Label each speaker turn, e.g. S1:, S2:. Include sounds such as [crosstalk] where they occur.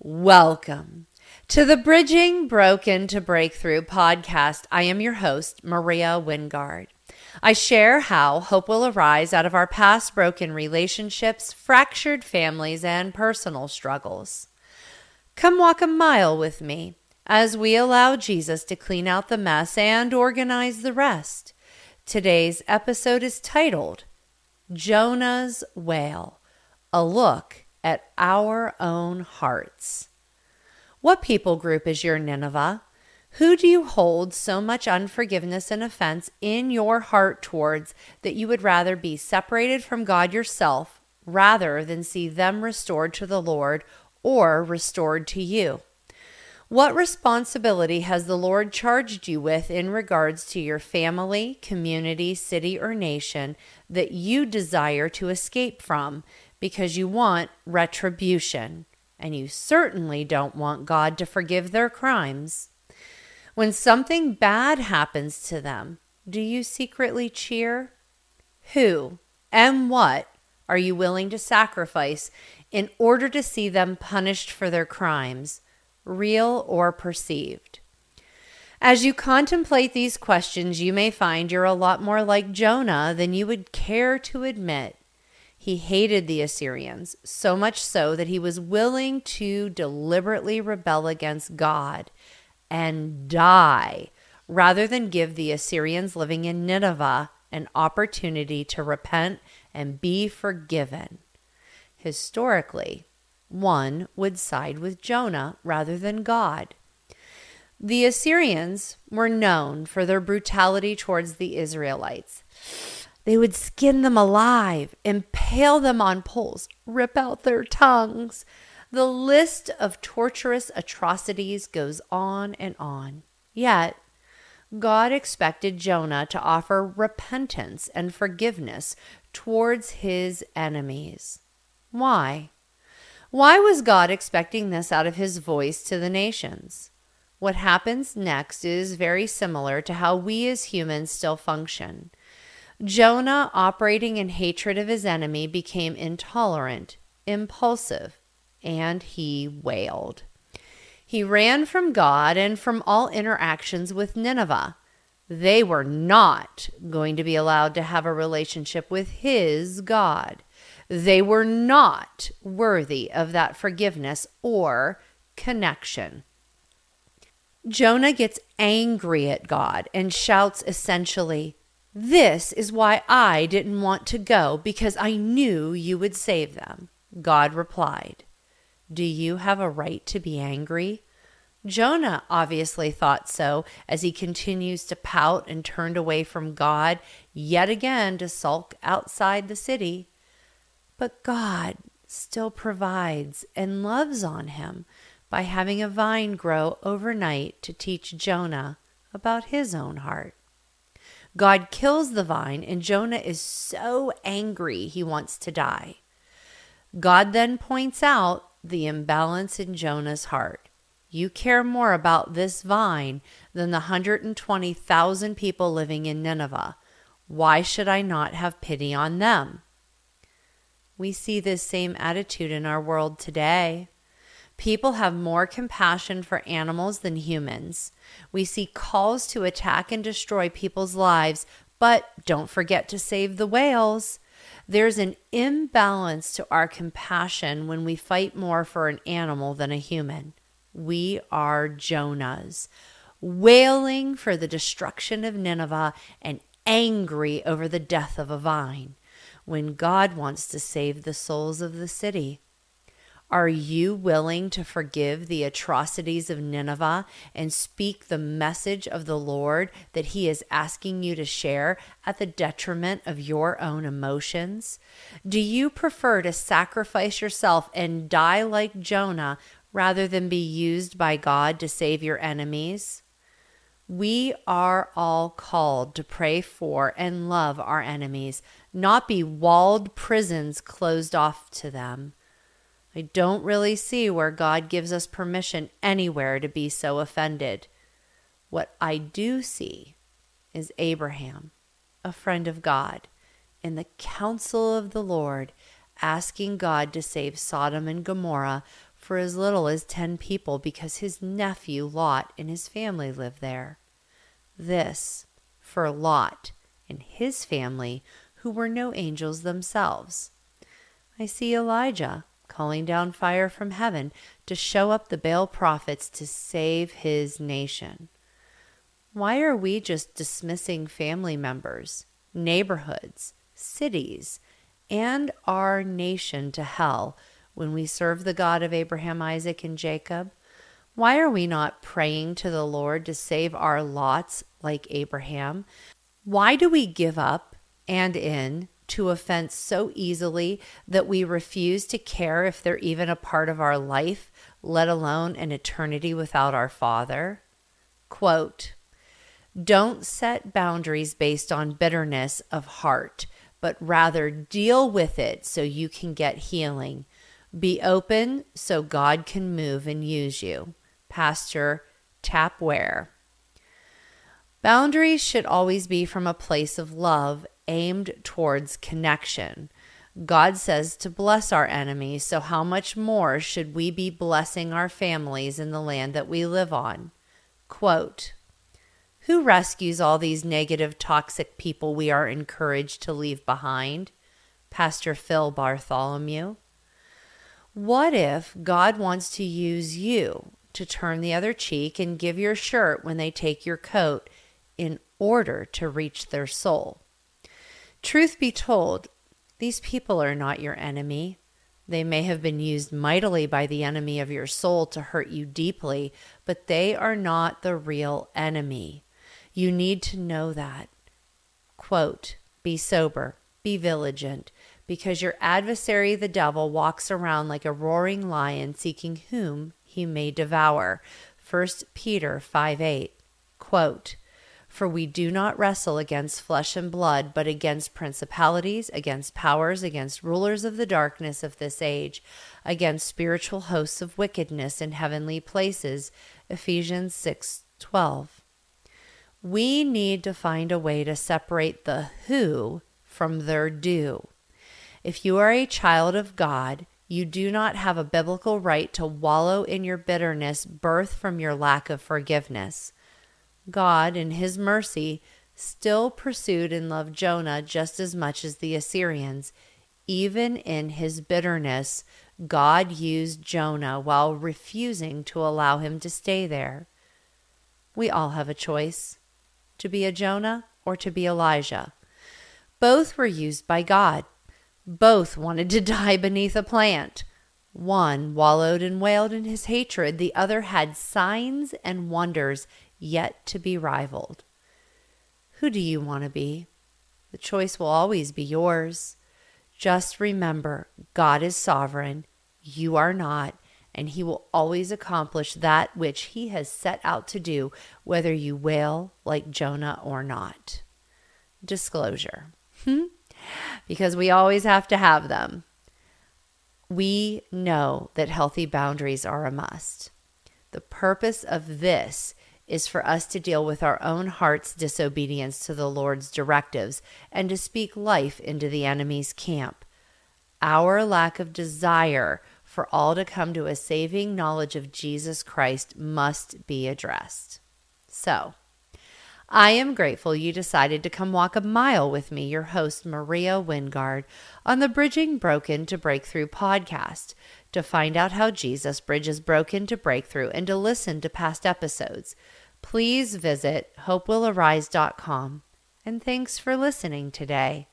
S1: Welcome to the Bridging Broken to Breakthrough podcast. I am your host, Maria Wingard. I share how hope will arise out of our past broken relationships, fractured families, and personal struggles. Come walk a mile with me as we allow Jesus to clean out the mess and organize the rest. Today's episode is titled Jonah's Wail A Look at our own hearts. What people group is your Nineveh? Who do you hold so much unforgiveness and offense in your heart towards that you would rather be separated from God yourself rather than see them restored to the Lord or restored to you? What responsibility has the Lord charged you with in regards to your family, community, city, or nation that you desire to escape from because you want retribution, and you certainly don't want God to forgive their crimes. When something bad happens to them, do you secretly cheer? Who and what are you willing to sacrifice in order to see them punished for their crimes, real or perceived? As you contemplate these questions, you may find you're a lot more like Jonah than you would care to admit. He hated the Assyrians, so much so that he was willing to deliberately rebel against God and die rather than give the Assyrians living in Nineveh an opportunity to repent and be forgiven. Historically, one would side with Jonah rather than God. The Assyrians were known for their brutality towards the Israelites. They would skin them alive, impale them on poles, rip out their tongues. The list of torturous atrocities goes on and on. Yet, God expected Jonah to offer repentance and forgiveness towards his enemies. Why? Why was God expecting this out of his voice to the nations? What happens next is very similar to how we as humans still function. Jonah, operating in hatred of his enemy, became intolerant, impulsive, and he wailed. He ran from God and from all interactions with Nineveh. They were not going to be allowed to have a relationship with his God. They were not worthy of that forgiveness or connection. Jonah gets angry at God and shouts essentially, this is why I didn't want to go, because I knew you would save them. God replied, Do you have a right to be angry? Jonah obviously thought so as he continues to pout and turned away from God, yet again to sulk outside the city. But God still provides and loves on him by having a vine grow overnight to teach Jonah about his own heart. God kills the vine, and Jonah is so angry he wants to die. God then points out the imbalance in Jonah's heart. You care more about this vine than the 120,000 people living in Nineveh. Why should I not have pity on them? We see this same attitude in our world today. People have more compassion for animals than humans. We see calls to attack and destroy people's lives, but don't forget to save the whales. There's an imbalance to our compassion when we fight more for an animal than a human. We are Jonahs, wailing for the destruction of Nineveh and angry over the death of a vine, when God wants to save the souls of the city. Are you willing to forgive the atrocities of Nineveh and speak the message of the Lord that He is asking you to share at the detriment of your own emotions? Do you prefer to sacrifice yourself and die like Jonah rather than be used by God to save your enemies? We are all called to pray for and love our enemies, not be walled prisons closed off to them. I don't really see where God gives us permission anywhere to be so offended. What I do see is Abraham, a friend of God, in the counsel of the Lord, asking God to save Sodom and Gomorrah for as little as ten people because his nephew Lot and his family lived there. This for Lot and his family, who were no angels themselves. I see Elijah calling down fire from heaven to show up the Baal prophets to save his nation. Why are we just dismissing family members, neighborhoods, cities, and our nation to hell when we serve the God of Abraham, Isaac, and Jacob? Why are we not praying to the Lord to save our lots like Abraham? Why do we give up and in to offense so easily that we refuse to care if they're even a part of our life, let alone an eternity without our Father? Quote, don't set boundaries based on bitterness of heart, but rather deal with it so you can get healing. Be open so God can move and use you. Pastor Tapware. Boundaries should always be from a place of love aimed towards connection. God says to bless our enemies, so how much more should we be blessing our families in the land that we live on? Quote, Who rescues all these negative, toxic people we are encouraged to leave behind? Pastor Phil Bartholomew. What if God wants to use you to turn the other cheek and give your shirt when they take your coat in order to reach their soul? Truth be told, these people are not your enemy. They may have been used mightily by the enemy of your soul to hurt you deeply, but they are not the real enemy. You need to know that. Quote, Be sober, be vigilant, because your adversary the devil walks around like a roaring lion seeking whom he may devour. 1 Peter 5 8. Quote, for we do not wrestle against flesh and blood, but against principalities, against powers, against rulers of the darkness of this age, against spiritual hosts of wickedness in heavenly places. Ephesians 6:12. We need to find a way to separate the who from their do. If you are a child of God, you do not have a biblical right to wallow in your bitterness birthed from your lack of forgiveness. God, in his mercy, still pursued and loved Jonah just as much as the Assyrians. Even in his bitterness, God used Jonah while refusing to allow him to stay there. We all have a choice to be a Jonah or to be Elijah. Both were used by God. Both wanted to [laughs] die beneath a plant. One wallowed and wailed in his hatred, the other had signs and wonders yet to be rivaled. Who do you want to be? The choice will always be yours. Just remember, God is sovereign, you are not, and He will always accomplish that which He has set out to do, whether you wail like Jonah or not. Disclosure. Hmm? because we always have to have them. We know that healthy boundaries are a must. The purpose of this is for us to deal with our own heart's disobedience to the Lord's directives and to speak life into the enemy's camp. Our lack of desire for all to come to a saving knowledge of Jesus Christ must be addressed. So, I am grateful you decided to come walk a mile with me, your host, Maria Wingard, on the Bridging Broken to Breakthrough podcast to find out how Jesus bridges broken to breakthrough and to listen to past episodes please visit hopewillarise.com. And thanks for listening today.